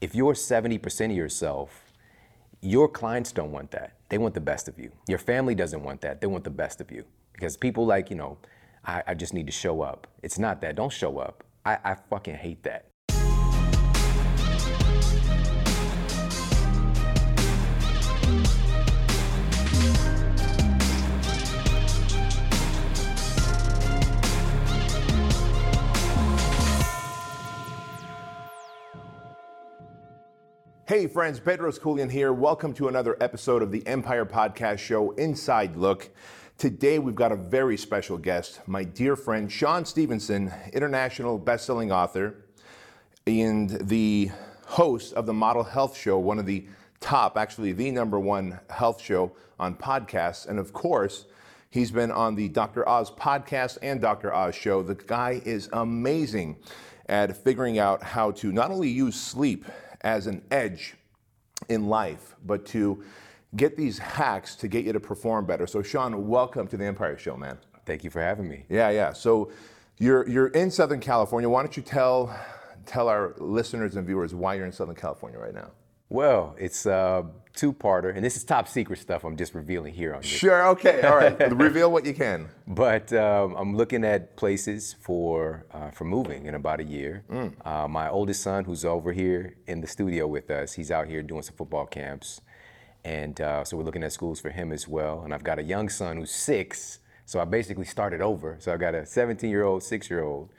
if you're 70% of yourself, your clients don't want that. They want the best of you. Your family doesn't want that. They want the best of you. Because people like, you know, I, I just need to show up. It's not that. Don't show up. I, I fucking hate that. Hey friends, Pedro Sculian here. Welcome to another episode of the Empire Podcast Show Inside Look. Today we've got a very special guest, my dear friend Shawn Stevenson, international best-selling author and the host of the Model Health Show, one of the top, actually the number one health show on podcasts. And of course, he's been on the Dr. Oz podcast and Dr. Oz show. The guy is amazing at figuring out how to not only use sleep as an edge in life, but to get these hacks to get you to perform better. So, Shawn, welcome to the Empire Show, man. Thank you for having me. Yeah, yeah. So, you're you're in Southern California. Why don't you tell tell our listeners and viewers why you're in Southern California right now? Well, it's a two-parter, and this is top secret stuff. I'm just revealing here on. This. Sure. Okay. All right. Reveal what you can. But um, I'm looking at places for uh, for moving in about a year. Mm. Uh, my oldest son, who's over here in the studio with us, he's out here doing some football camps, and uh, so we're looking at schools for him as well. And I've got a young son who's six, so I basically started over. So I've got a 17-year-old, six-year-old,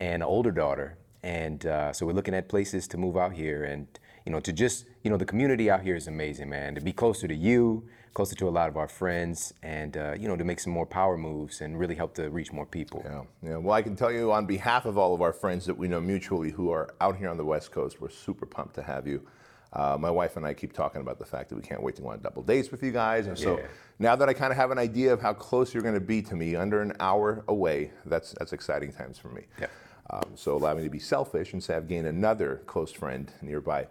and an older daughter, and uh, so we're looking at places to move out here and you know, to just, you know, the community out here is amazing, man. To be closer to you, closer to a lot of our friends, and, uh, you know, to make some more power moves and really help to reach more people. Yeah, yeah. Well, I can tell you on behalf of all of our friends that we know mutually who are out here on the West Coast, we're super pumped to have you. Uh, my wife and I keep talking about the fact that we can't wait to go on double dates with you guys. And so yeah. now that I kind of have an idea of how close you're going to be to me, under an hour away, that's that's exciting times for me. Yeah. Um, so allow me to be selfish and say I've gained another close friend nearby.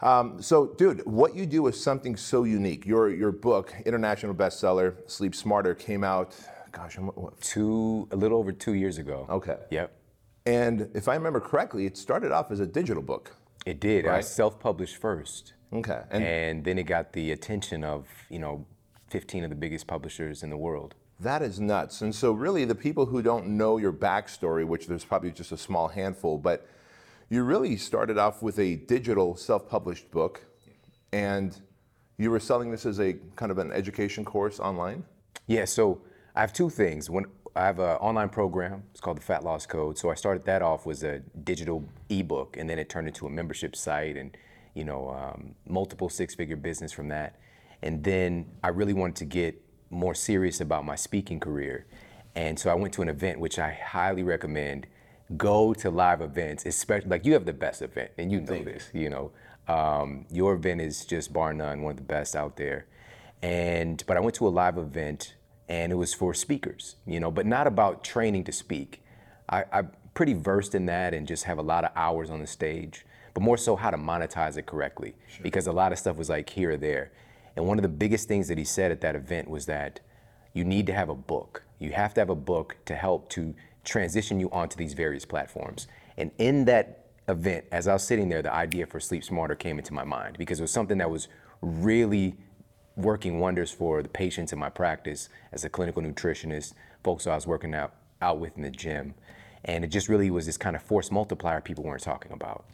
Um, so, dude, what you do is something so unique. Your your book, international bestseller, Sleep Smarter, came out. Gosh, what? two a little over two years ago. Okay. Yep. And if I remember correctly, it started off as a digital book. It did. Right? I self-published first. Okay. And, and then it got the attention of you know 15 of the biggest publishers in the world. That is nuts. And so, really, the people who don't know your backstory, which there's probably just a small handful, but you really started off with a digital self-published book and you were selling this as a kind of an education course online? Yeah so i have two things. One, i have an online program. It's called the fat loss code. So i started that off was a digital ebook and then it turned into a membership site and you know um, multiple six-figure business from that. And then i really wanted to get more serious about my speaking career. And so i went to an event which i highly recommend go to live events, especially like you have the best event, and you know Thank this. You know, um, your event is just bar none one of the best out there. And but I went to a live event, and it was for speakers. You know, but not about training to speak. I, I'm pretty versed in that, and just have a lot of hours on the stage. But more so, how to monetize it correctly, sure. because a lot of stuff was like here or there. And one of the biggest things that he said at that event was that you need to have a book. You have to have a book to help to transition you onto these various platforms. And in that event, as I was sitting there, the idea for Sleep Smarter came into my mind because it was something that was really working wonders for the patients in my practice as a clinical nutritionist, folks I was working out, out with in the gym. And it just really was this kind of force multiplier people weren't talking about.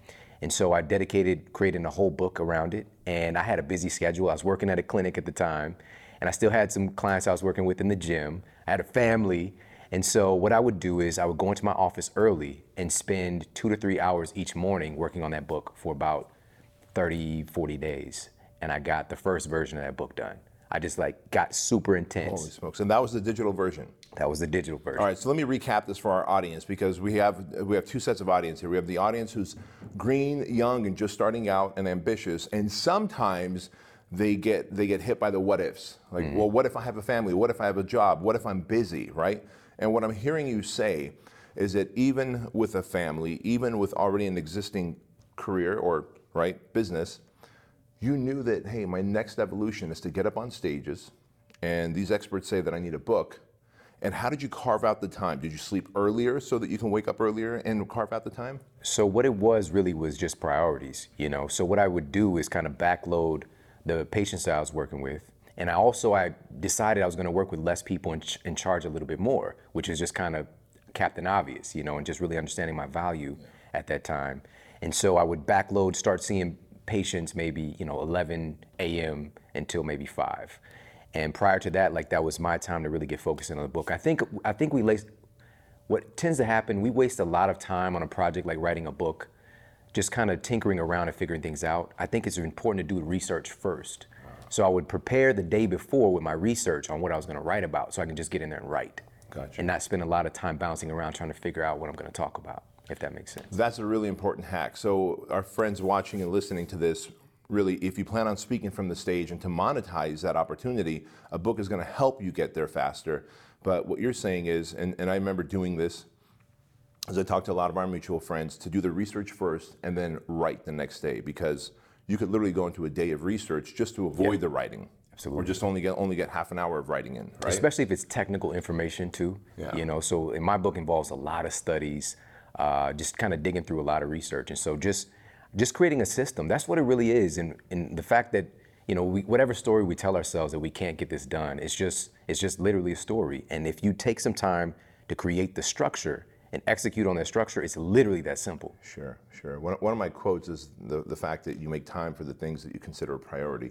And so I dedicated creating a whole book around it. And I had a busy schedule. I was working at a clinic at the time, and I still had some clients I was working with in the gym. I had a family, and so what I would do is I would go into my office early and spend two to three hours each morning working on that book for about 30, 40 days. And I got the first version of that book done. I just like got super intense. Holy smokes. And that was the digital version. That was the digital version. All right, so let me recap this for our audience because we have we have two sets of audience here. We have the audience who's green, young, and just starting out and ambitious, and sometimes they get they get hit by the what ifs. Like, mm-hmm. well, what if I have a family? What if I have a job? What if I'm busy, right? And what I'm hearing you say is that even with a family, even with already an existing career or right business, you knew that hey, my next evolution is to get up on stages, and these experts say that I need a book, And how did you carve out the time? Did you sleep earlier so that you can wake up earlier and carve out the time? So what it was really was just priorities, you know. So what I would do is kind of backload the patients that I was working with, and I also I decided I was going to work with less people and, ch- and charge a little bit more, which is just kind of Captain Obvious, you know, and just really understanding my value at that time. And so I would backload, start seeing patients maybe you know 11 a.m. until maybe five. And prior to that, like that was my time to really get focused on the book. I think I think we what tends to happen, we waste a lot of time on a project like writing a book, just kind of tinkering around and figuring things out. I think it's important to do research first. So I would prepare the day before with my research on what I was going to write about, so I can just get in there and write, Gotcha. and not spend a lot of time bouncing around trying to figure out what I'm going to talk about. If that makes sense. That's a really important hack. So, our friends watching and listening to this, really, if you plan on speaking from the stage and to monetize that opportunity, a book is going to help you get there faster. But what you're saying is, and, and I remember doing this as I talked to a lot of our mutual friends, to do the research first and then write the next day because you could literally go into a day of research just to avoid the writing. Absolutely. Or just only get only get half an hour of writing in, right? especially if it's technical information too. Yeah. You know, so in my book involves a lot of studies, uh, just kind of digging through a lot of research, and so just just creating a system. That's what it really is, and and the fact that you know we, whatever story we tell ourselves that we can't get this done, it's just it's just literally a story. And if you take some time to create the structure and execute on that structure, it's literally that simple. Sure, sure. One, one of my quotes is the, the fact that you make time for the things that you consider a priority.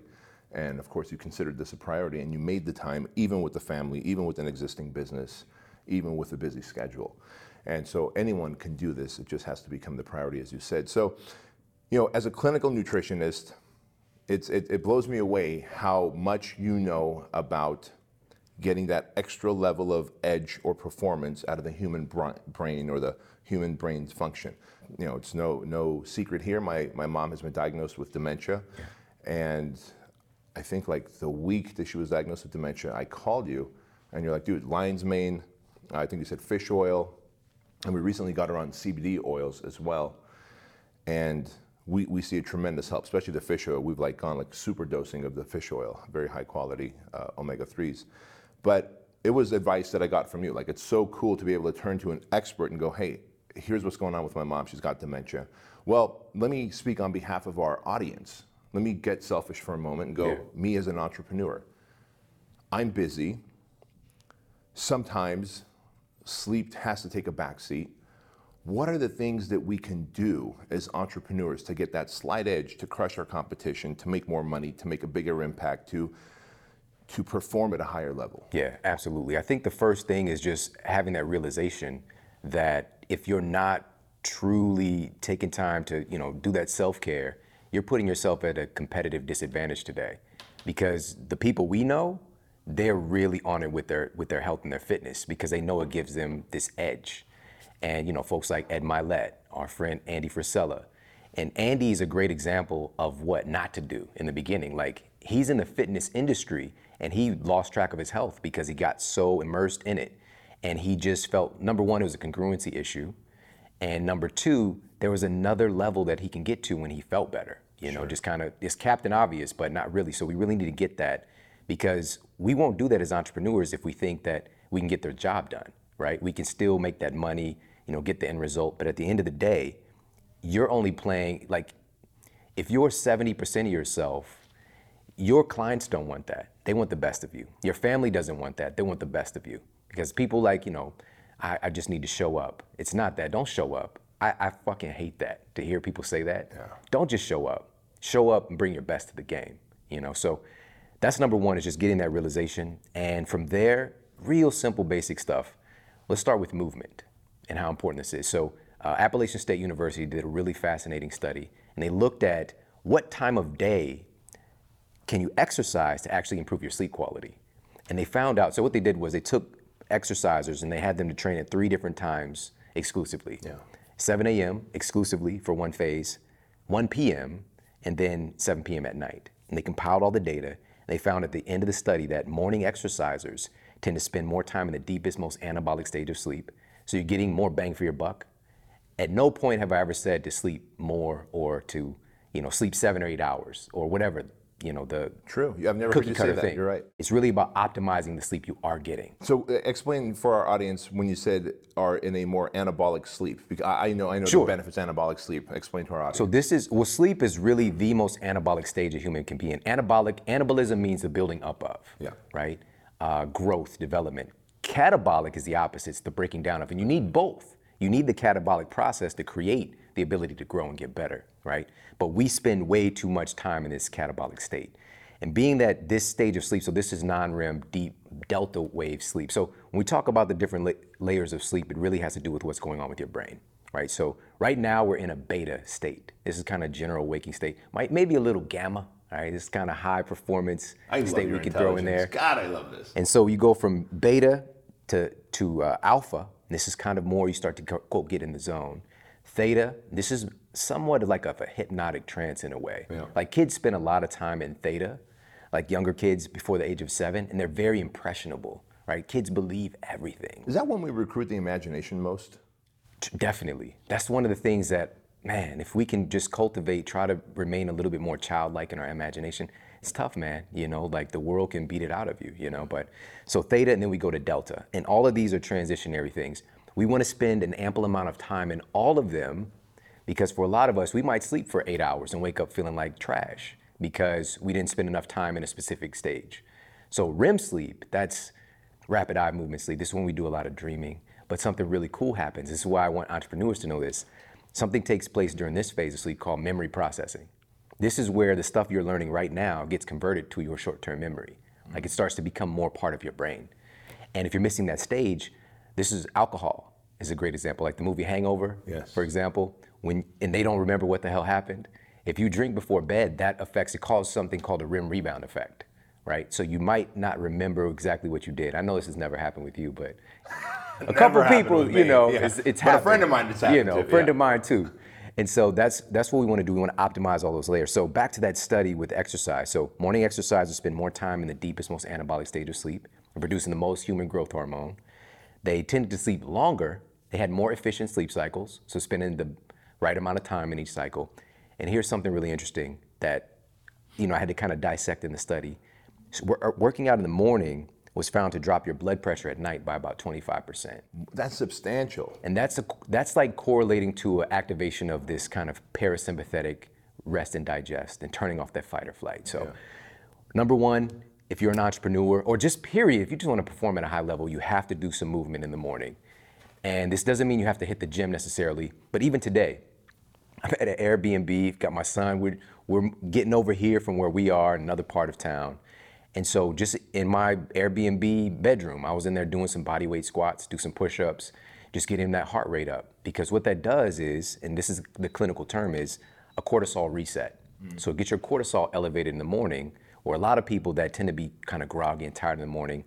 And of course, you considered this a priority and you made the time even with the family, even with an existing business, even with a busy schedule. And so anyone can do this, it just has to become the priority, as you said. So, you know, as a clinical nutritionist, it's, it, it blows me away how much you know about getting that extra level of edge or performance out of the human brain or the human brain's function. You know, it's no no secret here. My my mom has been diagnosed with dementia, and I think like the week that she was diagnosed with dementia, I called you, and you're like, dude, lion's mane. I think you said fish oil, and we recently got her on CBD oils as well, and. We, we see a tremendous help, especially the fish oil. We've like gone like super dosing of the fish oil, very high quality uh, omega 3s. But it was advice that I got from you. Like, it's so cool to be able to turn to an expert and go, hey, here's what's going on with my mom. She's got dementia. Well, let me speak on behalf of our audience. Let me get selfish for a moment and go, Yeah. me as an entrepreneur. I'm busy. Sometimes sleep has to take a back seat. What are the things that we can do as entrepreneurs to get that slight edge, to crush our competition, to make more money, to make a bigger impact, to to perform at a higher level? Yeah, absolutely. I think the first thing is just having that realization that if you're not truly taking time to, you know, do that self-care, you're putting yourself at a competitive disadvantage today. Because the people we know, they're really on it with their with their health and their fitness because they know it gives them this edge. And you know, folks like Ed Mylett, our friend Andy Frisella. And Andy is a great example of what not to do in the beginning. Like he's in the fitness industry and he lost track of his health because he got so immersed in it. And he just felt number one, it was a congruency issue. And number two, there was another level that he can get to when he felt better. You know, just kind of it's Captain Obvious, but not really. So we really need to get that because we won't do that as entrepreneurs if we think that we can get their job done, right? We can still make that money, you know, get the end result. But at the end of the day, you're only playing like if you're 70% of yourself, your clients don't want that. They want the best of you. Your family doesn't want that. They want the best of you. Because people like, you know, I, I just need to show up. It's not that. Don't show up. I, I fucking hate that to hear people say that. Don't just show up. Show up and bring your best to the game. You know, so that's number one is just getting that realization. And from there, real simple basic stuff. Let's start with movement and how important this is. So uh, Appalachian State University did a really fascinating study, and they looked at what time of day can you exercise to actually improve your sleep quality? And they found out, so what they did was they took exercisers and they had them to train at three different times exclusively. Yeah. 7 a.m. exclusively for one phase, 1 p.m., and then 7 p.m. at night. And they compiled all the data. And they found at the end of the study that morning exercisers tend to spend more time in the deepest, most anabolic stage of sleep. So you're getting more bang for your buck. At no point have I ever said to sleep more or to, you know, sleep seven or eight hours or whatever. You know the True. I've never heard you say that. thing. You're right. It's really about optimizing the sleep you are getting. So uh, explain for our audience when you said are in a more anabolic sleep. Because I I know I know Sure. the benefits of anabolic sleep. Explain to our audience. So this is well, sleep is really the most anabolic stage a human can be in. Anabolic anabolism means the building up of. Yeah. Right. Uh, growth, development. Catabolic is the opposite. It's the breaking down of, and you need both. You need the catabolic process to create the ability to grow and get better. Right. But we spend way too much time in this catabolic state. And being that this stage of sleep, so this is non-REM deep delta wave sleep. So when we talk about the different la- layers of sleep, it really has to do with what's going on with your brain, right? So right now we're in a beta state. This is kind of general waking state. Might maybe a little gamma, all right? This is kind of high performance I state we could throw in there. God, I love this. And so you go from beta to, to uh, alpha. This is kind of more you start to go- quote get in the zone. Theta, this is somewhat like of a hypnotic trance in a way. Yeah. Like kids spend a lot of time in theta, like younger kids before the age of seven, and they're very impressionable, right? Kids believe everything. Is that when we recruit the imagination most? Definitely. That's one of the things that, man, if we can just cultivate, try to remain a little bit more childlike in our imagination, it's tough, man. You know, like the world can beat it out of you, you know. But so theta, and then we go to delta. And all of these are transitionary things. We want to spend an ample amount of time in all of them because for a lot of us, we might sleep for eight hours and wake up feeling like trash because we didn't spend enough time in a specific stage. So REM sleep, that's rapid eye movement sleep. This is when we do a lot of dreaming. But something really cool happens. This is why I want entrepreneurs to know this. Something takes place during this phase of sleep called memory processing. This is where the stuff you're learning right now gets converted to your short-term memory. Like it starts to become more part of your brain. And if you're missing that stage, this is alcohol is a great example. Like the movie Hangover, Yes. for example, when and they don't remember what the hell happened. If you drink before bed, that affects it causes something called a REM rebound effect, right? So you might not remember exactly what you did. I know this has never happened with you, but a couple happened people, you know, yeah. it's, it's But a friend of mine it's happened. You know, a friend yeah. of mine too. And so that's that's what we want to do. We want to optimize all those layers. So back to that study with exercise. So morning exercise will spend more time in the deepest, most anabolic stage of sleep and producing the most human growth hormone. They tended to sleep longer. They had more efficient sleep cycles, so spending the right amount of time in each cycle. And here's something really interesting that you know I had to kind of dissect in the study. So uh, working out in the morning was found to drop your blood pressure at night by about 25%. That's substantial. And that's a, that's like correlating to an activation of this kind of parasympathetic rest and digest and turning off that fight or flight. So, number one, if you're an entrepreneur or just period, if you just want to perform at a high level, you have to do some movement in the morning. And this doesn't mean you have to hit the gym necessarily, but even today, I'm at an Airbnb, got my son, we're, we're getting over here from where we are in another part of town. And so just in my Airbnb bedroom, I was in there doing some body weight squats, do some push-ups, just getting that heart rate up. Because what that does is, and this is the clinical term is a cortisol reset. Mm. So get your cortisol elevated in the morning, or a lot of people that tend to be kind of groggy and tired in the morning,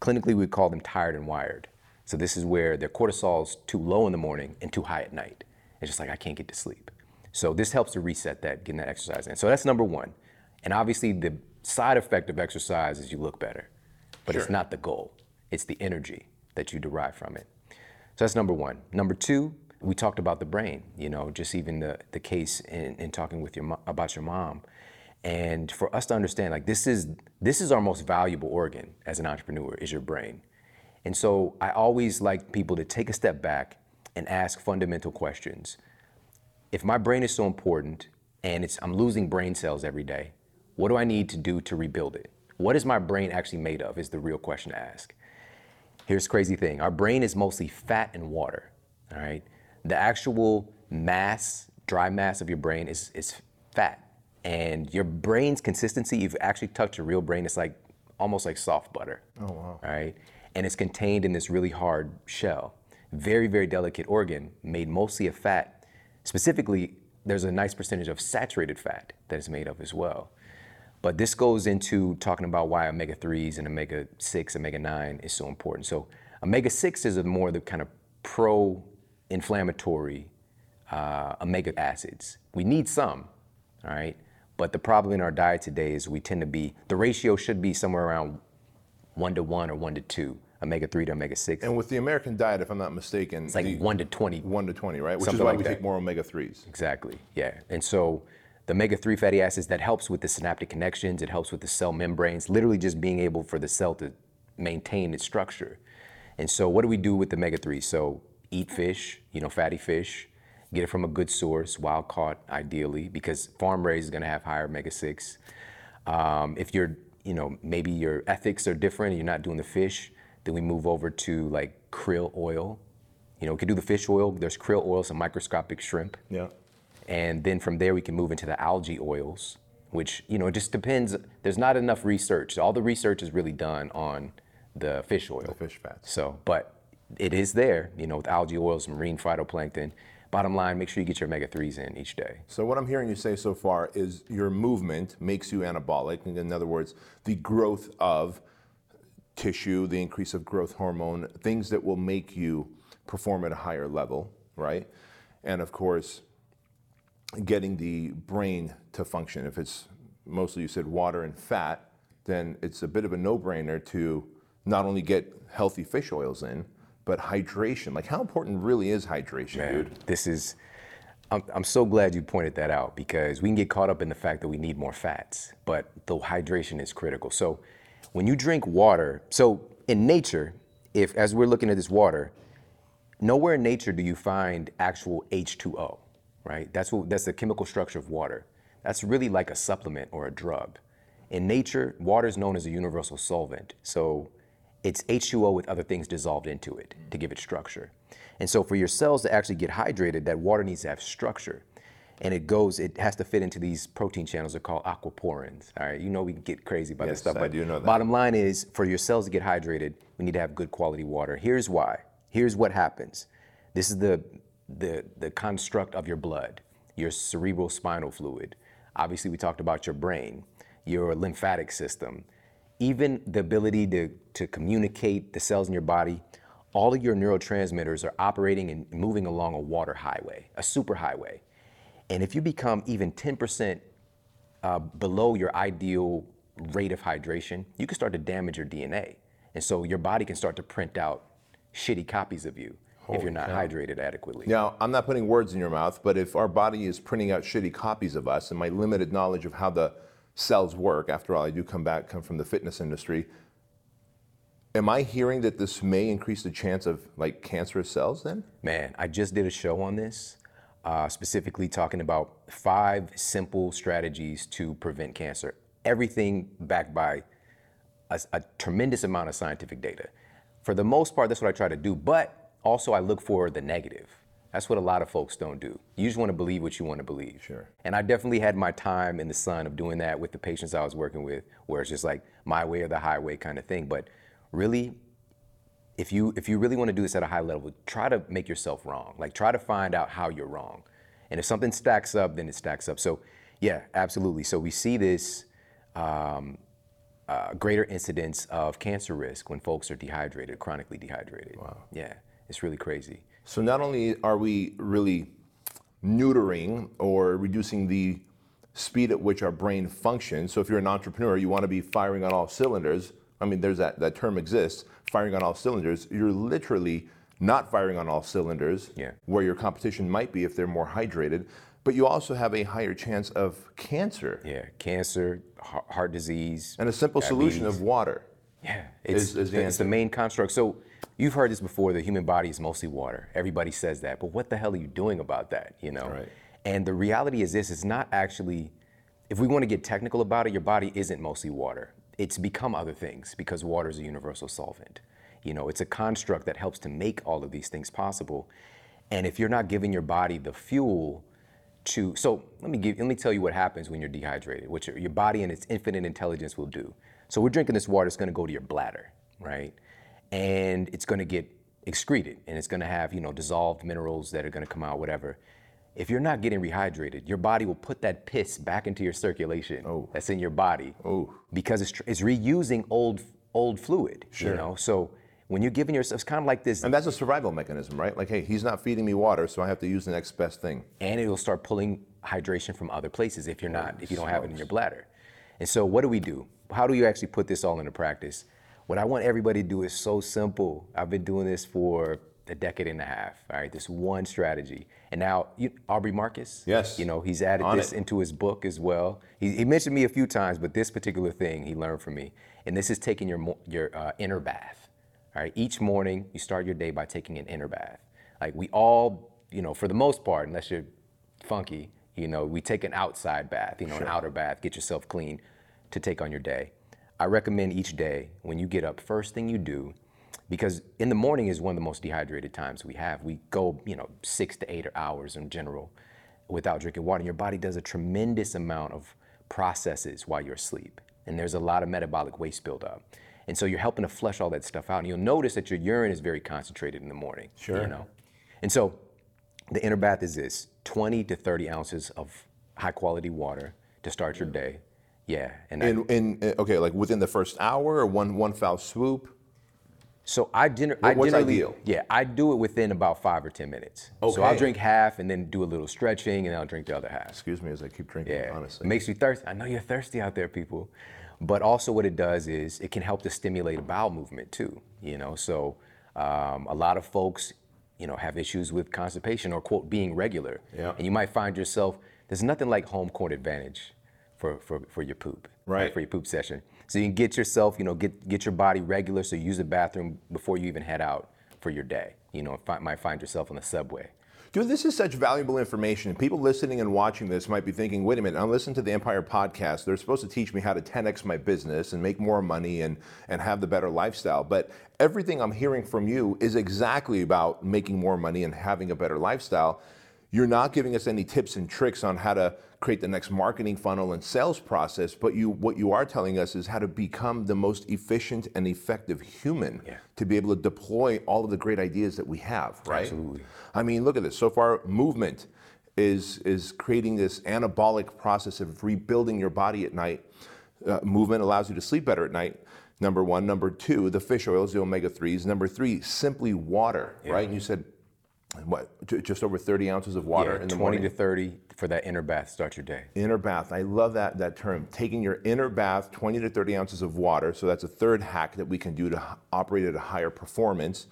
clinically we call them tired and wired. So this is where their cortisol's too low in the morning and too high at night. It's just like I can't get to sleep. So this helps to reset that, getting that exercise in. So that's number one. And obviously the side effect of exercise is you look better, but it's not the goal. It's the energy that you derive from it. So that's number one. Number two, we talked about the brain, you know, just even the, the case in, in talking with your about your mom. And for us to understand, like this is this is our most valuable organ as an entrepreneur, is your brain. And so I always like people to take a step back and ask fundamental questions. If my brain is so important and it's I'm losing brain cells every day, what do I need to do to rebuild it? What is my brain actually made of is the real question to ask. Here's the crazy thing. Our brain is mostly fat and water. All right. The actual mass, dry mass of your brain is, is fat. And your brain's consistency, you've actually touched a real brain, it's like almost like soft butter. Oh wow. Right? And it's contained in this really hard shell. Very, very delicate organ made mostly of fat. Specifically, there's a nice percentage of saturated fat that is made of as well. But this goes into talking about why omega 3s and omega 6, omega 9 is so important. So, omega 6 is more the kind of pro inflammatory uh, omega acids. We need some, all right? But the problem in our diet today is we tend to be, the ratio should be somewhere around one to one or one to two, omega 3 to omega 6. And with the American diet, if I'm not mistaken, It's like the, one to 20 1 to 20, right? Which is why like we that. take more omega 3s. Exactly. Yeah. And so the omega-3 fatty acids that helps with the synaptic connections, it helps with the cell membranes, literally just being able for the cell to maintain its structure. And so what do we do with the omega-3? So eat fish, you know, fatty fish, get it from a good source, wild caught ideally, because farm raised is gonna have higher omega-6. Um, if you're, you know, maybe your ethics are different and you're not doing the fish, then we move over to like krill oil. You know, we can do the fish oil. There's krill oil, some microscopic shrimp. Yeah. And then from there, we can move into the algae oils, which, you know, it just depends. There's not enough research. All the research is really done on the fish oil. The fish fats. So, but it is there, you know, with algae oils, marine phytoplankton. Bottom line, make sure you get your omega 3s in each day. So what I'm hearing you say so far is your movement makes you anabolic. In other words, the growth of tissue, the increase of growth hormone, things that will make you perform at a higher level, right? And of course, getting the brain to function. If it's mostly you said water and fat, then it's a bit of a no-brainer to not only get healthy fish oils in, but hydration. Like, how important really is hydration, Man, dude? This is, I'm, I'm so glad you pointed that out because we can get caught up in the fact that we need more fats, but the hydration is critical. So when you drink water, so in nature, if as we're looking at this water, nowhere in nature do you find actual H2O, right? That's what that's the chemical structure of water. That's really like a supplement or a drug. In nature, water is known as a universal solvent. So it's H2O with other things dissolved into it to give it structure. And so for your cells to actually get hydrated, that water needs to have structure. And it goes, it has to fit into these protein channels. They're called aquaporins. All right, you know we get crazy about Yes, this stuff. I but do know that. Bottom line is, for your cells to get hydrated, we need to have good quality water. Here's why. Here's what happens. This is the the the construct of your blood, your cerebral spinal fluid. Obviously, we talked about your brain, your lymphatic system, even the ability to, to communicate the cells in your body, all of your neurotransmitters are operating and moving along a water highway, a superhighway. And if you become even 10% uh, below your ideal rate of hydration, you can start to damage your DNA. And so your body can start to print out shitty copies of you if you're not hydrated adequately. Now, I'm not putting words in your mouth, but if our body is printing out shitty copies of us, and my limited knowledge of how the cells work, after all, I do come back, come from the fitness industry. Am I hearing that this may increase the chance of like cancerous cells then? Man, I just did a show on this, uh, specifically talking about five simple strategies to prevent cancer. Everything backed by a, a tremendous amount of scientific data. For the most part, that's what I try to do, but also I look for the negative. That's what a lot of folks don't do. You just want to believe what you want to believe. Sure. And I definitely had my time in the sun of doing that with the patients I was working with, where it's just like my way or the highway kind of thing. But really, if you if you really want to do this at a high level, try to make yourself wrong. Like try to find out how you're wrong. And if something stacks up, then it stacks up. So yeah, absolutely. So we see this um, uh, greater incidence of cancer risk when folks are dehydrated, chronically dehydrated. Wow. Yeah, it's really crazy. So not only are we really neutering or reducing the speed at which our brain functions. So if you're an entrepreneur, you want to be firing on all cylinders. I mean, there's that, that term exists, firing on all cylinders. You're literally not firing on all cylinders Yeah. where your competition might be if they're more hydrated. But you also have a higher chance of cancer. Yeah, cancer, heart, disease. And a simple solution of water. Yeah, it's, is the it's the main construct. So you've heard this before. The human body is mostly water. Everybody says that, but what the hell are you doing about that? You know. Right. And the reality is this: it's not actually. If we want to get technical about it, your body isn't mostly water. It's become other things because water is a universal solvent. You know, it's a construct that helps to make all of these things possible. And if you're not giving your body the fuel to so let me give let me tell you what happens when you're dehydrated which your, body and its infinite intelligence will do so we're drinking this water it's going to go to your bladder right and it's going to get excreted and it's going to have you know dissolved minerals that are going to come out whatever if you're not getting rehydrated your body will put that piss back into your circulation oh. that's in your body Oh. because it's, tr- it's reusing old old fluid sure. you know so when you're giving yourself it's kind of like this And that's a survival mechanism, right? Like, hey, he's not feeding me water, so I have to use the next best thing. and it'll start pulling hydration from other places if you're not if you don't have it in your bladder and so what do we do how do you actually put this all into practice what i want everybody to do is so simple i've been doing this for a decade and a half. All right, this one strategy, and now you, Aubrey Marcus. Yes. You know he's added On this it. into his book as well. He, he mentioned me a few times, but this particular thing he learned from me, and this is taking your your uh, inner bath. All right, each morning you start your day by taking an inner bath. Like we all, you know, for the most part, unless you're funky, you know, we take an outside bath, you know, an outer bath, get yourself clean to take on your day. I recommend each day when you get up, first thing you do, because in the morning is one of the most dehydrated times we have. We go, you know, six to eight hours in general without drinking water. And your body does a tremendous amount of processes while you're asleep. And there's a lot of metabolic waste buildup. And so you're helping to flush all that stuff out. And you'll notice that your urine is very concentrated in the morning. Sure. You know? And so the inner bath is this 20 to 30 ounces of high quality water to start your day. Yeah. And I- In, in uh, okay, like within the first hour or one one foul swoop. So I, gener- I what's generally, ideal? yeah, I do it within about five or ten minutes. Okay. So I'll drink half and then do a little stretching, and I'll drink the other half. Excuse me as I keep drinking. Yeah, honestly. it makes you thirsty. I know you're thirsty out there, people. But also, what it does is it can help to stimulate a bowel movement too. You know, so um, a lot of folks, you know, have issues with constipation or quote being regular. Yeah. And you might find yourself there's nothing like home court advantage for for, for your poop. Right. For your poop session. So you can get yourself, you know, get get your body regular. So use the bathroom before you even head out for your day. You know, fi- might find yourself on the subway. Dude, this is such valuable information. People listening and watching this might be thinking, wait a minute, I'm listening to the Empire podcast. They're supposed to teach me how to 10x my business and make more money and, and have the better lifestyle. But everything I'm hearing from you is exactly about making more money and having a better lifestyle. You're not giving us any tips and tricks on how to create the next marketing funnel and sales process, but you what you are telling us is how to become the most efficient and effective human Yeah. to be able to deploy all of the great ideas that we have, right? Absolutely. I mean, look at this. So far, movement is is creating this anabolic process of rebuilding your body at night. Uh, movement allows you to sleep better at night. Number one. Number two, the fish oils, the omega threes. Number three, simply water, right? And you said what? ju- Just over 30 ounces of water Yeah, in the 20 morning. to 30 for that inner bath. Start your day. Inner bath. I love that that term. Taking your inner bath, 20 to 30 ounces of water. So that's a third hack that we can do to operate at a higher performance.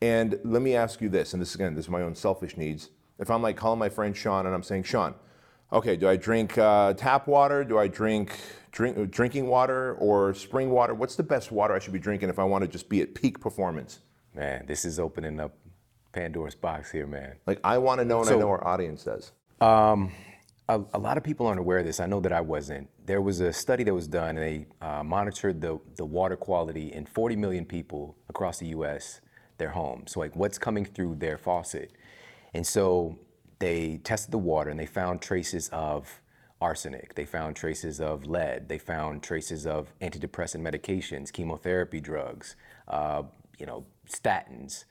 And let me ask you this, and this again, this is my own selfish needs. If I'm like calling my friend Shawn and I'm saying, Shawn, okay, do I drink uh, tap water? Do I drink drink uh, drinking water or spring water? What's the best water I should be drinking if I want to just be at peak performance? Man, this is opening up Pandora's box here, man. Like I want to know, and I know our audience does. A, a lot of people aren't aware of this. I know that I wasn't. There was a study that was done, and they uh, monitored the, the water quality in 40 million people across the U.S., their homes. So, like, what's coming through their faucet. And so they tested the water, and they found traces of arsenic. They found traces of lead. They found traces of antidepressant medications, chemotherapy drugs, uh, you know, statins.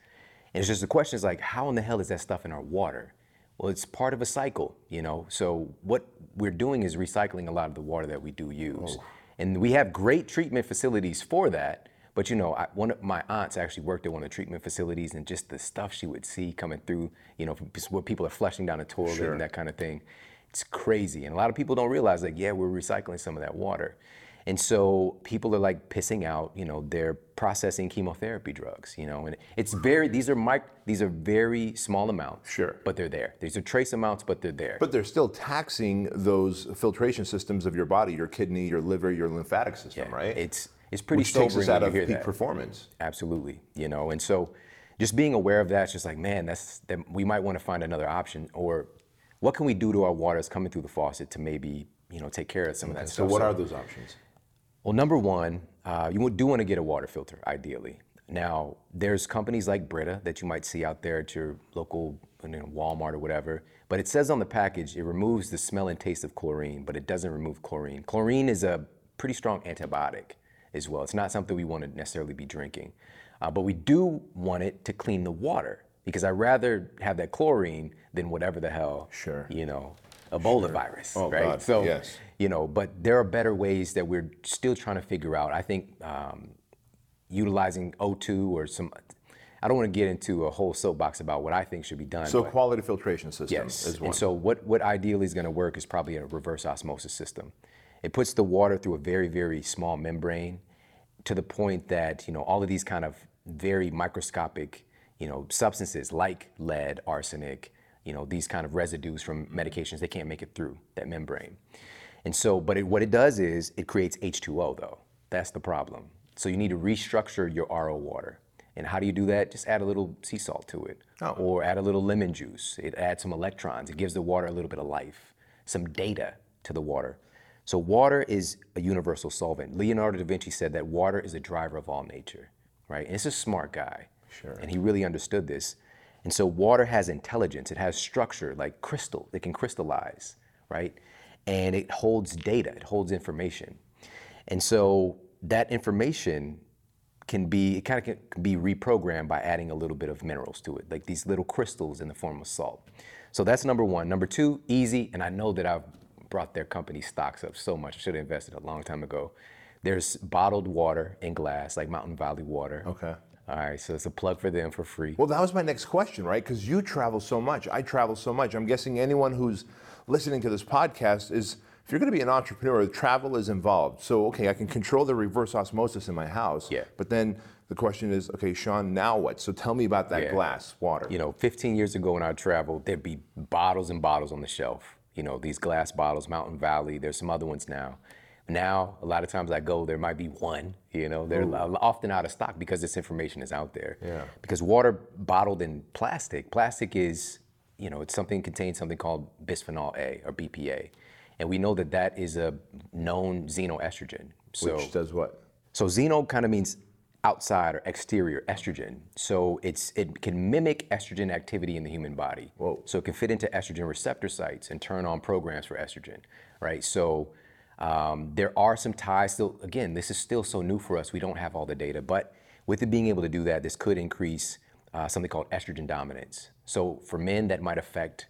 And it's just the question is like, how in the hell is that stuff in our water? Well, it's part of a cycle, you know. So what we're doing is recycling a lot of the water that we do use, oh. and we have great treatment facilities for that. But you know, I, one of my aunts actually worked at one of the treatment facilities, and just the stuff she would see coming through, you know, what people are flushing down the toilet Sure. and that kind of thing, it's crazy. And a lot of people don't realize like, yeah, we're recycling some of that water. And so people are like pissing out, you know, they're processing chemotherapy drugs, you know, and it's very, these are mic, these are very small amounts. Sure. But they're there. These are trace amounts, but they're there. But they're still taxing those filtration systems of your body, your kidney, your liver, your lymphatic system, right? It's, it's pretty Which takes us out of peak that. performance. Absolutely, you know, and so just being aware of that, it's just like, man, that's that we might want to find another option, or what can we do to our water that's coming through the faucet to maybe, you know, take care of some of that So stuff. what are those options? Well, number one, uh, you do want to get a water filter, ideally. Now, there's companies like Brita that you might see out there at your local you know, Walmart or whatever, but it says on the package it removes the smell and taste of chlorine, but it doesn't remove chlorine. Chlorine is a pretty strong antibiotic as well. It's not something we want to necessarily be drinking, uh, but we do want it to clean the water because I'd rather have that chlorine than whatever the hell, Sure. you know, Ebola virus, Oh, right? God, so, yes. you know, but there are better ways that we're still trying to figure out. I think um, utilizing O2 or some, I don't want to get into a whole soapbox about what I think should be done. So quality filtration system yes. is one. And so what, what ideally is going to work is probably a reverse osmosis system. It puts the water through a very, very small membrane to the point that, you know, all of these kind of very microscopic, you know, substances like lead, arsenic, you know, these kind of residues from medications, they can't make it through that membrane. And so, but it, what it does is it creates H2O though. That's the problem. So you need to restructure your RO water. And how do you do that? Just add a little sea salt to it, Oh. or add a little lemon juice. It adds some electrons. It gives the water a little bit of life, some data to the water. So water is a universal solvent. Leonardo da Vinci said that water is a driver of all nature, right? And it's a smart guy. Sure. And he really understood this. And so water has intelligence. It has structure, like crystal. It can crystallize, right? And it holds data. It holds information. And so that information can be it kind of can, be reprogrammed by adding a little bit of minerals to it, like these little crystals in the form of salt. So that's number one. Number two, easy, and I know that I've brought their company stocks up so much. I should have invested a long time ago. There's bottled water in glass, like Mountain Valley Water. Okay. All right, so it's a plug for them for free. Well, that was my next question, right? Because you travel so much. I travel so much. I'm guessing anyone who's listening to this podcast is, if you're going to be an entrepreneur, travel is involved. So, okay, I can control the reverse osmosis in my house. Yeah. But then the question is, okay, Shawn, now what? So tell me about that Yeah. glass water. You know, 15 years ago when I traveled, there'd be bottles and bottles on the shelf. You know, these glass bottles, Mountain Valley, there's some other ones now. Now, a lot of times I go, there might be one, you know, they're lo- often out of stock because this information is out there. Yeah. Because water bottled in plastic, plastic is, you know, it's something contains something called bisphenol A or BPA. And we know that that is a known xenoestrogen. So Which does what? so xeno kind of means outside or exterior estrogen. So it's it can mimic estrogen activity in the human body. Whoa. So it can fit into estrogen receptor sites and turn on programs for estrogen, right? So um, there are some ties. Still, again, this is still so new for us. We don't have all the data, but with it being able to do that, this could increase uh, something called estrogen dominance. So for men, that might affect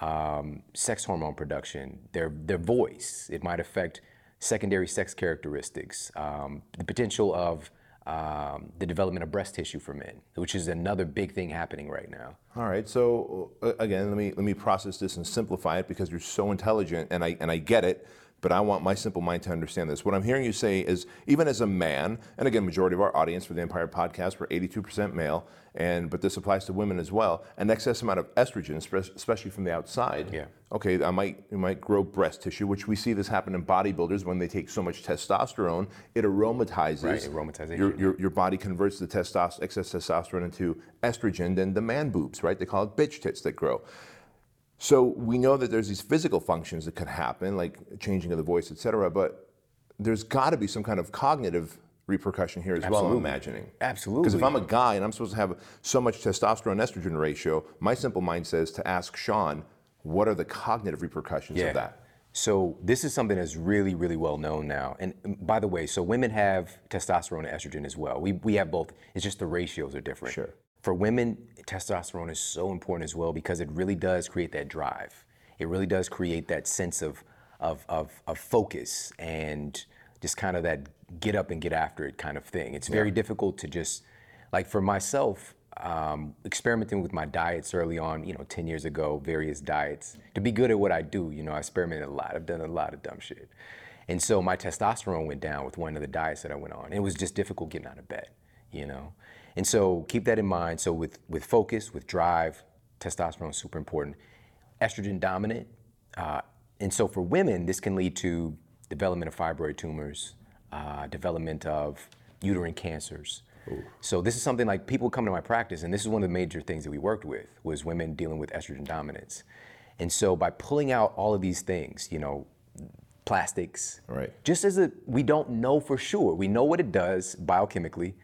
um, sex hormone production, their their voice. It might affect secondary sex characteristics, um, the potential of um, the development of breast tissue for men, which is another big thing happening right now. All right. So uh, again, let me let me process this and simplify it because you're so intelligent and I and I get it. But I want my simple mind to understand this. What I'm hearing you say is, even as a man, and again, majority of our audience for the Empire Podcast, we're 82% male, and but this applies to women as well. An excess amount of estrogen, especially from the outside. Yeah. Okay, I might you might grow breast tissue, which we see this happen in bodybuilders when they take so much testosterone, it aromatizes. Right, aromatization, Your, your, your body converts the testos- excess testosterone into estrogen, then the man boobs, right? They call it bitch tits that grow. So we know that there's these physical functions that could happen, like changing of the voice, et cetera, but there's got to be some kind of cognitive repercussion here as well, I'm imagining. Absolutely. Because if I'm a guy and I'm supposed to have so much testosterone estrogen ratio, my simple mind says to ask Shawn, what are the cognitive repercussions of that? So this is something that's really, really well known now. And by the way, so women have testosterone and estrogen as well. We, we have both. It's just the ratios are different. Sure. For women, testosterone is so important as well because it really does create that drive. It really does create that sense of, of, of, of focus and just kind of that get up and get after it kind of thing. It's very difficult to just, like for myself, um, experimenting with my diets early on, you know, 10 years ago, various diets. To be good at what I do, you know, I experimented a lot. I've done a lot of dumb shit. And so my testosterone went down with one of the diets that I went on. It was just difficult getting out of bed, you know? And so keep that in mind. So with, with focus, with drive, testosterone is super important. Estrogen dominant. Uh, and so for women, this can lead to development of fibroid tumors, uh, development of uterine cancers. So this is something like people come to my practice, and this is one of the major things that we worked with was women dealing with estrogen dominance. And so by pulling out all of these things, you know, plastics, Right. just as a we don't know for sure. We know what it does biochemically,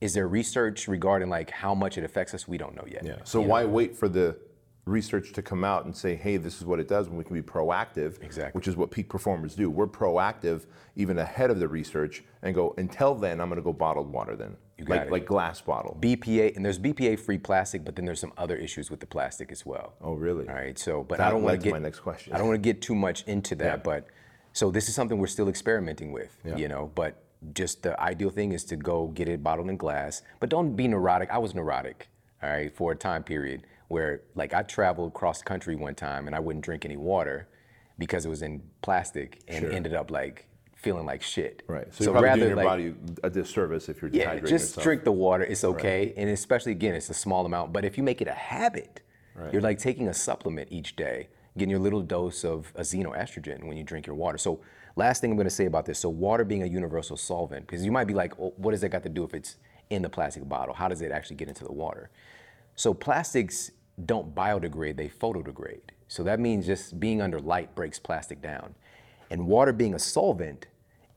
is there research regarding like how much it affects us? We don't know yet. Yeah. So why wait for the research to come out and say, hey, this is what it does when we can be proactive? Exactly. Which is what peak performers do. We're proactive even ahead of the research and go, until then, I'm going to go bottled water then. You got like, it. like glass bottle. BPA and there's BPA free plastic, but then there's some other issues with the plastic as well. Oh, really? All right. So, but That I don't want led to to get my next question. I don't want to get too much into that, Yeah. but so this is something we're still experimenting with. Yeah. You know, but just the ideal thing is to go get it bottled in glass, but don't be neurotic. I was neurotic, all right, for a time period where like I traveled cross country one time and I wouldn't drink any water because it was in plastic and Sure. ended up like feeling like shit. Right. So, you're probably doing your body a disservice if you're yeah, dehydrating just yourself. drink the water. It's okay, and especially again, it's a small amount. But if you make it a habit, Right. you're like taking a supplement each day, getting your little dose of a xenoestrogen when you drink your water. So, last thing I'm going to say about this: so water being a universal solvent, because you might be like, oh, what does that got to do if it's in the plastic bottle? How does it actually get into the water? So plastics don't biodegrade; they photodegrade. So that means just being under light breaks plastic down, and water being a solvent,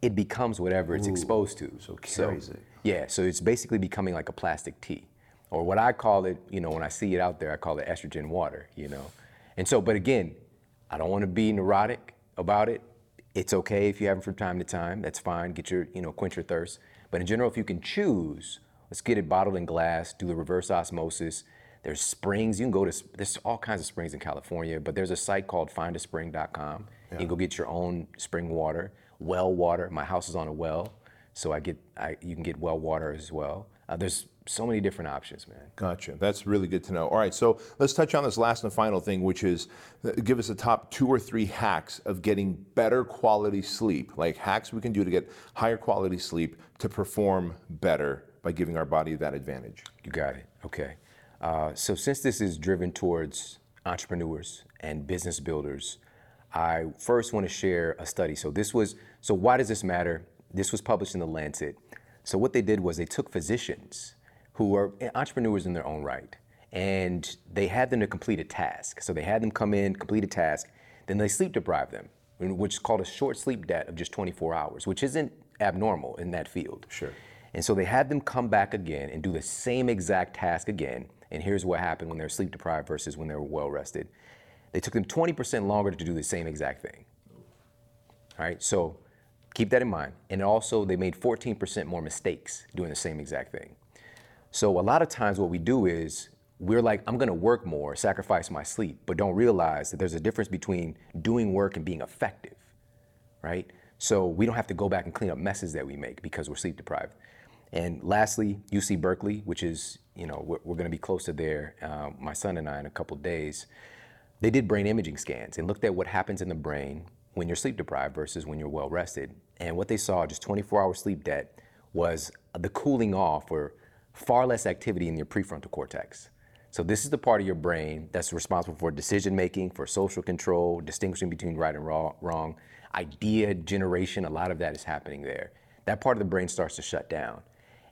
it becomes whatever it's exposed to. so carries it. Yeah, so it's basically becoming like a plastic tea. Or what I call it, you know, when I see it out there, I call it estrogen water, you know. And so, but again, I don't want to be neurotic about it. It's okay if you have them from time to time. That's fine. Get your, you know, quench your thirst. But in general, if you can choose, let's get it bottled in glass, do the reverse osmosis. There's springs. You can go to, there's all kinds of springs in California, but there's a site called findaspring.com. You can go get your own spring water, well water. My house is on a well, so I get, I, you can get well water as well. Uh, there's so many different options, man. Gotcha. That's really good to know. All right, so let's touch on this last and final thing, which is uh, give us the top two or three hacks of getting better quality sleep, like hacks we can do to get higher quality sleep to perform better by giving our body that advantage. You got it. Okay. Uh, so since this is driven towards entrepreneurs and business builders, I first want to share a study. So this was so why does this matter? This was published in the Lancet. So what they did was they took physicians who are entrepreneurs in their own right, and they had them to complete a task. So they had them come in, complete a task, then they sleep deprived them, which is called a short sleep debt of just 24 hours, which isn't abnormal in that field. Sure. And so they had them come back again and do the same exact task again. And here's what happened when they were sleep deprived versus when they were well rested. They took them 20% longer to do the same exact thing. All right, so keep that in mind. And also, they made 14% more mistakes doing the same exact thing. So, a lot of times, what we do is we're like, I'm gonna work more, sacrifice my sleep, but don't realize that there's a difference between doing work and being effective, right? So, we don't have to go back and clean up messes that we make because we're sleep deprived. And lastly, UC Berkeley, which is, you know, we're, we're gonna be close to there, uh, my son and I, in a couple days they did brain imaging scans and looked at what happens in the brain when you're sleep deprived versus when you're well rested. And what they saw, just 24 hour sleep debt, was the cooling off or far less activity in your prefrontal cortex. So, this is the part of your brain that's responsible for decision making, for social control, distinguishing between right and wrong, idea generation. A lot of that is happening there. That part of the brain starts to shut down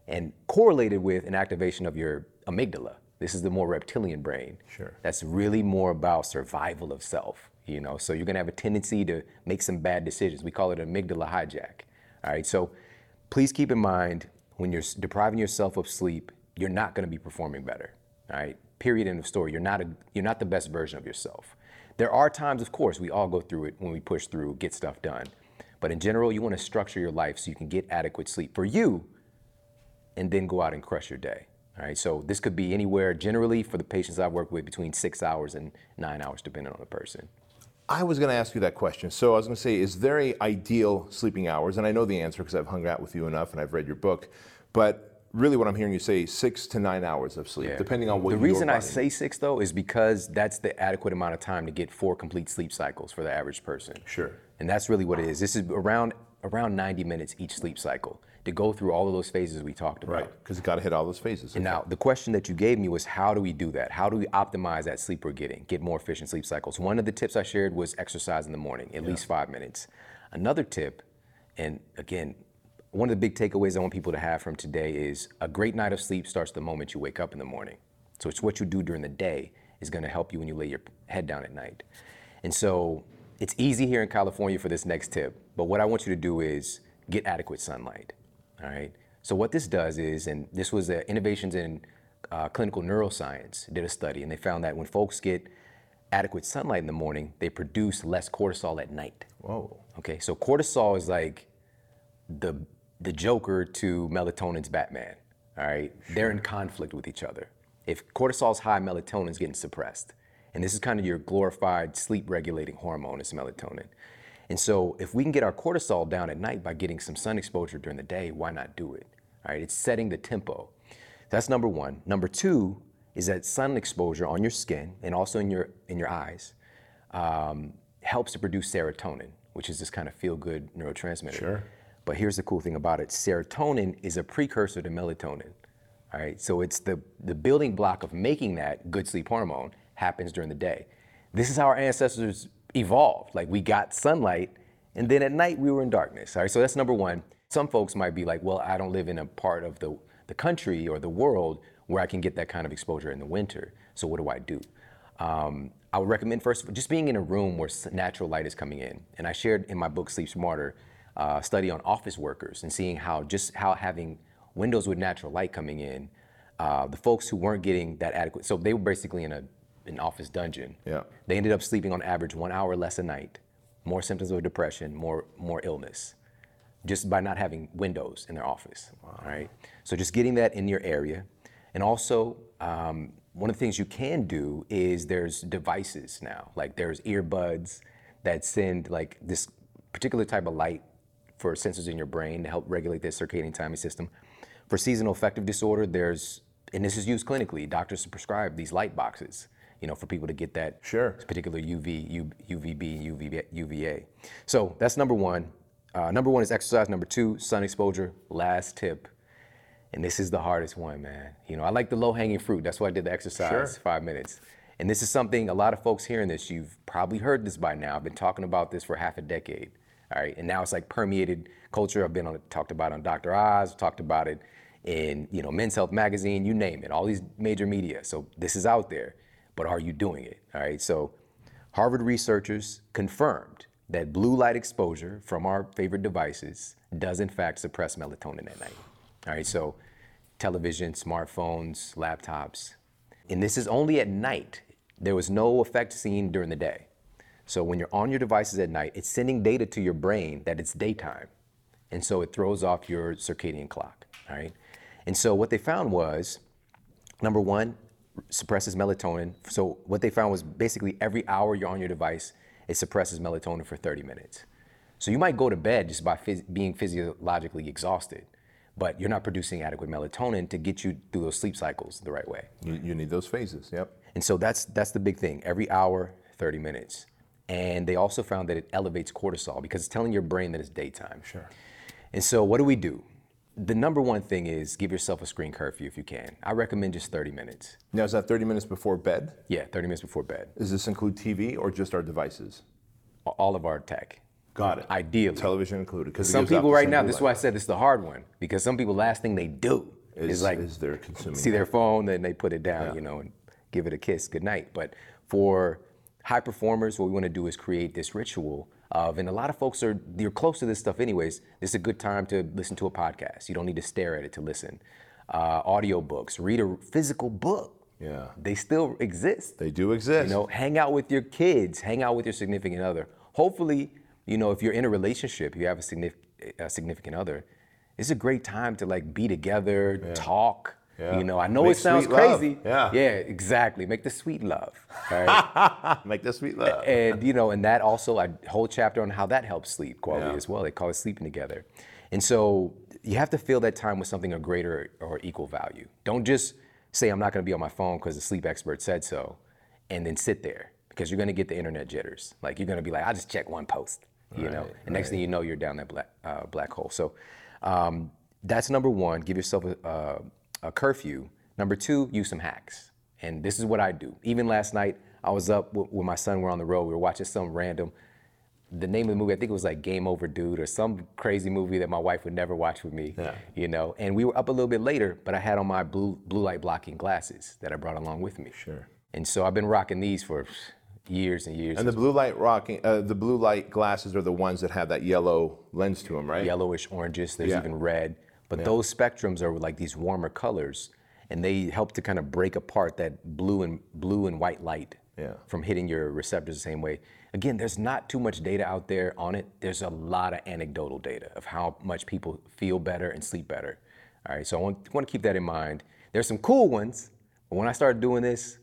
and correlated with an activation of your amygdala. This is the more reptilian brain. Sure. That's really more about survival of self. You know, so you're gonna have a tendency to make some bad decisions. We call it amygdala hijack. All right. So please keep in mind when you're depriving yourself of sleep, you're not gonna be performing better. All right. Period. End of story. You're not a, you're not the best version of yourself. There are times, of course, we all go through it when we push through, get stuff done. But in general, you want to structure your life so you can get adequate sleep for you and then go out and crush your day. All right, so this could be anywhere generally for the patients I've worked with between six hours and nine hours, depending on the person. I was going to ask you that question. So I was going to say, is there a ideal sleeping hours? And I know the answer because I've hung out with you enough and I've read your book. But really, what I'm hearing you say, six to nine hours of sleep, Yeah. depending on what. The reason I say six though is because that's the adequate amount of time to get four complete sleep cycles for the average person. Sure. And that's really what it is. This is around around 90 minutes each sleep cycle to go through all of those phases we talked about. Right, because you got to hit all those phases. And now, the question that you gave me was how do we do that? How do we optimize that sleep we're getting, get more efficient sleep cycles? One of the tips I shared was exercise in the morning, at least five minutes. Another tip, and again, one of the big takeaways I want people to have from today is a great night of sleep starts the moment you wake up in the morning. So it's what you do during the day is going to help you when you lay your head down at night. And so it's easy here in California for this next tip, but what I want you to do is get adequate sunlight. All right. So what this does is, and this was uh, innovations in uh, clinical neuroscience did a study, and they found that when folks get adequate sunlight in the morning, they produce less cortisol at night. Whoa. Okay, so cortisol is like the the Joker to melatonin's Batman. All right, they're in conflict with each other. If cortisol's high, melatonin's getting suppressed, and this is kind of your glorified sleep regulating hormone is melatonin. And so, if we can get our cortisol down at night by getting some sun exposure during the day, why not do it? All right, it's setting the tempo. That's number one. Number two is that sun exposure on your skin and also in your in your eyes um, helps to produce serotonin, which is this kind of feel-good neurotransmitter. Sure. But here's the cool thing about it: serotonin is a precursor to melatonin. All right, so it's the the building block of making that good sleep hormone happens during the day. This is how our ancestors evolved. Like we got sunlight, and then at night we were in darkness. All right, so that's number one. Some folks might be like, well, I don't live in a part of the the country or the world where I can get that kind of exposure in the winter. So what do I do? Um, I would recommend first just being in a room where natural light is coming in. And I shared in my book Sleep Smarter uh, study on office workers and seeing how just how having windows with natural light coming in, uh, the folks who weren't getting that adequate, so they were basically in a an office dungeon. Yeah. They ended up sleeping on average one hour less a night, more symptoms of depression, more more illness, just by not having windows in their office. Wow. All right. So just getting that in your area, and also um, one of the things you can do is there's devices now, like there's earbuds that send like this particular type of light for sensors in your brain to help regulate the circadian timing system. For seasonal affective disorder, there's and this is used clinically. Doctors prescribe these light boxes, you know, for people to get that sure. particular UV, U, UVB, UVB, UVA. So that's number one. Uh, number one is exercise. Number two, sun exposure. Last tip, and this is the hardest one, man. You know, I like the low hanging fruit. That's why I did the exercise, sure. five minutes. And this is something a lot of folks hearing this, you've probably heard this by now. I've been talking about this for half a decade. All right, and now it's like permeated culture. I've been on talked about on Dr. Oz, talked about it in you know Men's Health magazine, you name it, all these major media. So this is out there, but are you doing it? All right. So Harvard researchers confirmed that blue light exposure from our favorite devices does in fact suppress melatonin at night. All right. So television, smartphones, laptops, and this is only at night. There was no effect seen during the day. So when you're on your devices at night, it's sending data to your brain that it's daytime. And so it throws off your circadian clock, all right? And so what they found was, number one, suppresses melatonin. So what they found was basically every hour you're on your device, it suppresses melatonin for 30 minutes. So you might go to bed just by phys- being physiologically exhausted, but you're not producing adequate melatonin to get you through those sleep cycles the right way. You, you need those phases, yep. And so that's that's the big thing. Every hour, 30 minutes. And they also found that it elevates cortisol because it's telling your brain that it's daytime. Sure. And so what do we do? The number one thing is give yourself a screen curfew if you can. I recommend just 30 minutes. Now, is that 30 minutes before bed? Yeah, 30 minutes before bed. Does this include TV or just our devices? All of our tech. Got it. Ideally. Television included. Because some people right now, this is why I said this is the hard one, because some people, last thing they do is, is like is they're consuming see their phone, then they put it down, Yeah. you know, and give it a kiss, good night. But for high performers, what we want to do is create this ritual of, and a lot of folks are, you're close to this stuff anyways. This is a good time to listen to a podcast. You don't need to stare at it to listen. Uh, audio books, read a physical book. Yeah. They still exist. They do exist. You know, hang out with your kids, hang out with your significant other. Hopefully, you know, if you're in a relationship, you have a, significant a significant other, it's a great time to like be together, talk. Yeah. You know, I know Make it sounds sweet love. crazy. Yeah. Yeah, exactly. Make the sweet love. right? Make the sweet love. and you know, and that also a whole chapter on how that helps sleep quality Yeah. as well. They call it sleeping together. And so you have to fill that time with something of greater or equal value. Don't just say I'm not going to be on my phone because the sleep expert said so, and then sit there because you're going to get the internet jitters. Like you're going to be like, I just check one post, you know, Right, and next thing you know, you're down that black uh, black hole. So um, that's number one. Give yourself a, a, a curfew. Number two, use some hacks. And this is what I do. Even last night, I was up with, with my son. We're on the road. We were watching some random. The name of the movie, I think it was like Game Over Dude or some crazy movie that my wife would never watch with me. Yeah. You know, and we were up a little bit later, but I had on my blue blue light blocking glasses that I brought along with me. Sure. And so I've been rocking these for years and years. And the blue light rocking, uh, the blue light glasses are the ones that have that yellow lens to them, right? yellowish, oranges. There's Yeah. even red. But those spectrums are like these warmer colors, and they help to kind of break apart that blue and blue and white light Yeah. from hitting your receptors the same way. Again, there's not too much data out there on it. There's a lot of anecdotal data of how much people feel better and sleep better. All right, so I want, want to keep that in mind. There's some cool ones, but when I started doing this,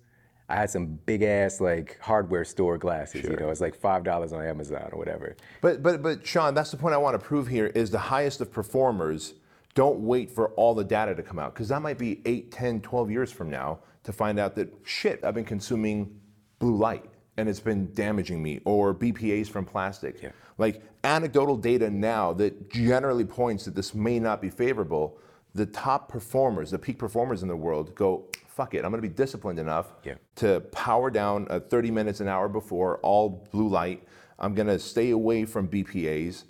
I had some big ass like hardware store glasses. You know, it's like five dollars on Amazon or whatever. But but but Shawn, that's the point I want to prove here is the highest of performers don't wait for all the data to come out because that might be 8, 10, 12 years from now to find out that shit, I've been consuming blue light. and it's been damaging me, or BPA's from plastic. Yeah. Like anecdotal data now that generally points that this may not be favorable. The top performers, the peak performers in the world, go, fuck it, I'm gonna be disciplined enough Yeah. to power down uh, 30 minutes an hour before all blue light. I'm gonna stay away from BPA's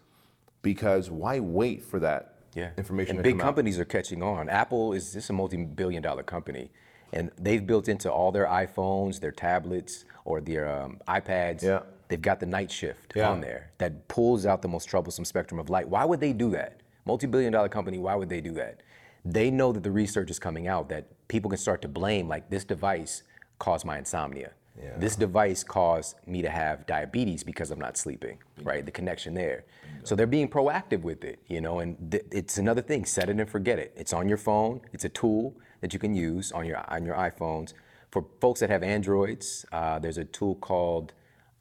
because why wait for that Yeah. information And big come out? companies are catching on. Apple is just a multi-billion dollar company. And they've built into all their iPhones, their tablets, or their um, iPads. Yeah. They've got the night shift Yeah. on there that pulls out the most troublesome spectrum of light. Why would they do that? Multi-billion dollar company, why would they do that? They know that the research is coming out that people can start to blame, like this device caused my insomnia. This device caused me to have diabetes because I'm not sleeping, right? The connection there. So they're being proactive with it, you know, and th- it's another thing, set it and forget it. It's on your phone, it's a tool that you can use on your, on your iPhones. For folks that have Androids, uh, there's a tool called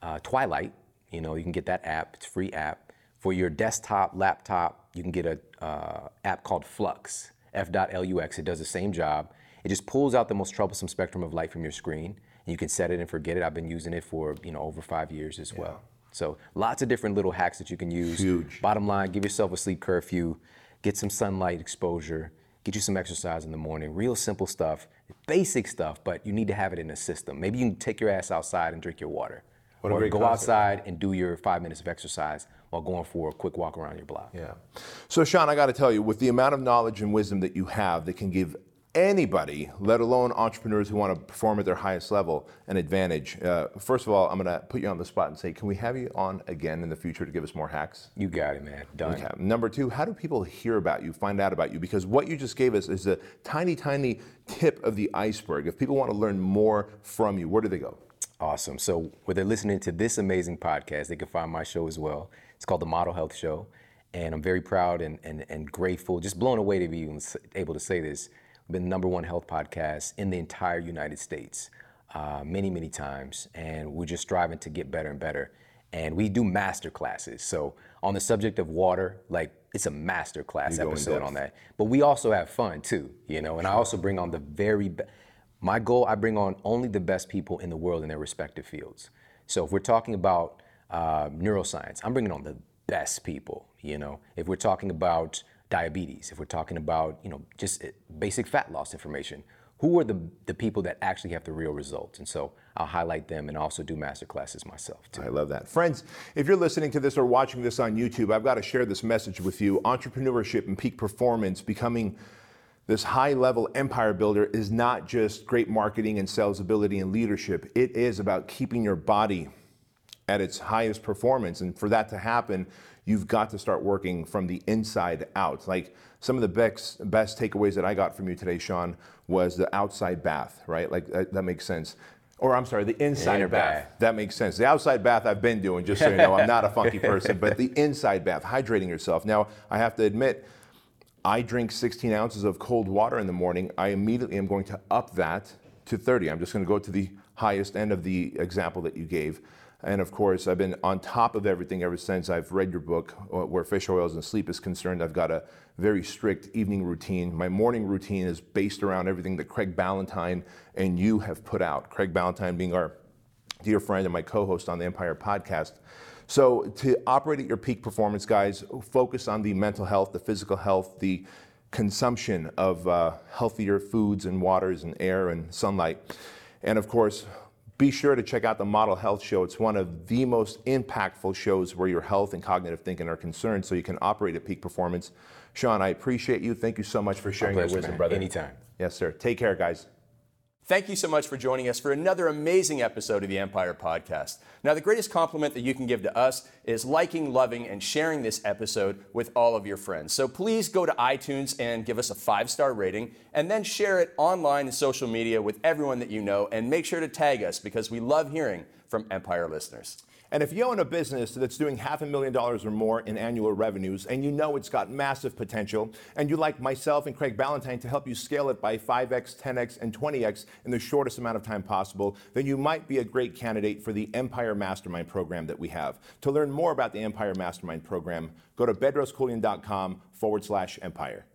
uh, Twilight. You know, you can get that app. It's a free app. For your desktop, laptop, you can get a uh, app called Flux, F.lux. It does the same job. It just pulls out the most troublesome spectrum of light from your screen. You can set it and forget it. I've been using it for you know over five years as well. So lots of different little hacks that you can use. Huge. Bottom line, give yourself a sleep curfew, get some sunlight exposure, get you some exercise in the morning. Real simple stuff, basic stuff, but you need to have it in a system. Maybe you can take your ass outside and drink your water. What or go concept. outside and do your five minutes of exercise while going for a quick walk around your block. Yeah. So, Shawn, I got to tell you, with the amount of knowledge and wisdom that you have that can give anybody, let alone entrepreneurs who want to perform at their highest level, an advantage. Uh, first of all, I'm going to put you on the spot and say, can we have you on again in the future to give us more hacks? You got it, man. Done. Okay. Number two, how do people hear about you, find out about you? Because what you just gave us is a tiny, tiny tip of the iceberg. If people want to learn more from you, where do they go? Awesome. So, where they're listening to this amazing podcast, they can find my show as well. It's called The Model Health Show. And I'm very proud and, and, and grateful, just blown away to be able to say this. We've been the number one health podcast in the entire United States uh, many, many times. And we're just striving to get better and better. And we do master classes. So, on the subject of water, like it's a master class You go in episode on that. But we also have fun too, you know. And I also bring on the very best. My goal, I bring on only the best people in the world in their respective fields. So if we're talking about uh, neuroscience, I'm bringing on the best people. You know, if we're talking about diabetes, if we're talking about you know just uh, basic fat loss information, who are the the people that actually have the real results? And so I'll highlight them and also do master classes myself too. I love that. Friends, if you're listening to this or watching this on YouTube, I've got to share this message with you. Entrepreneurship and peak performance, becoming this high level empire builder, is not just great marketing and sales ability and leadership. It is about keeping your body at its highest performance. And for that to happen, you've got to start working from the inside out. Like some of the best, best takeaways that I got from you today, Shawn, was the outside bath, right? Like that, that makes sense. Or I'm sorry, the inside inner bath. bath. That makes sense. The outside bath I've been doing, just so you know, I'm not a funky person, but the inside bath, hydrating yourself. Now, I have to admit, I drink 16 ounces of cold water in the morning. I immediately am going to up that to 30. I'm just going to go to the highest end of the example that you gave. And of course, I've been on top of everything ever since I've read your book, uh, Where Fish Oils and Sleep is Concerned. I've got a very strict evening routine. My morning routine is based around everything that Craig Ballantyne and you have put out. Craig Ballantyne being our dear friend and my co-host on the Empire podcast. So to operate at your peak performance, guys, focus on the mental health, the physical health, the consumption of uh, healthier foods and waters and air and sunlight. And of course, be sure to check out the Model Health Show. It's one of the most impactful shows where your health and cognitive thinking are concerned so you can operate at peak performance. Shawn, I appreciate you. Thank you so much for sharing your wisdom, man. brother. Anytime. Yes, sir. Take care, guys. Thank you so much for joining us for another amazing episode of the Empire Podcast. Now, the greatest compliment that you can give to us is liking, loving, and sharing this episode with all of your friends. So please go to iTunes and give us a five star rating, and then share it online and social media with everyone that you know, and make sure to tag us because we love hearing from Empire listeners. And if you own a business that's doing half a million dollars or more in annual revenues and you know it's got massive potential, and you'd like myself and Craig Ballantyne to help you scale it by 5x, 10x, and 20x in the shortest amount of time possible, then you might be a great candidate for the Empire Mastermind program that we have. To learn more about the Empire Mastermind program, go to bedroskeuilian.com forward slash empire.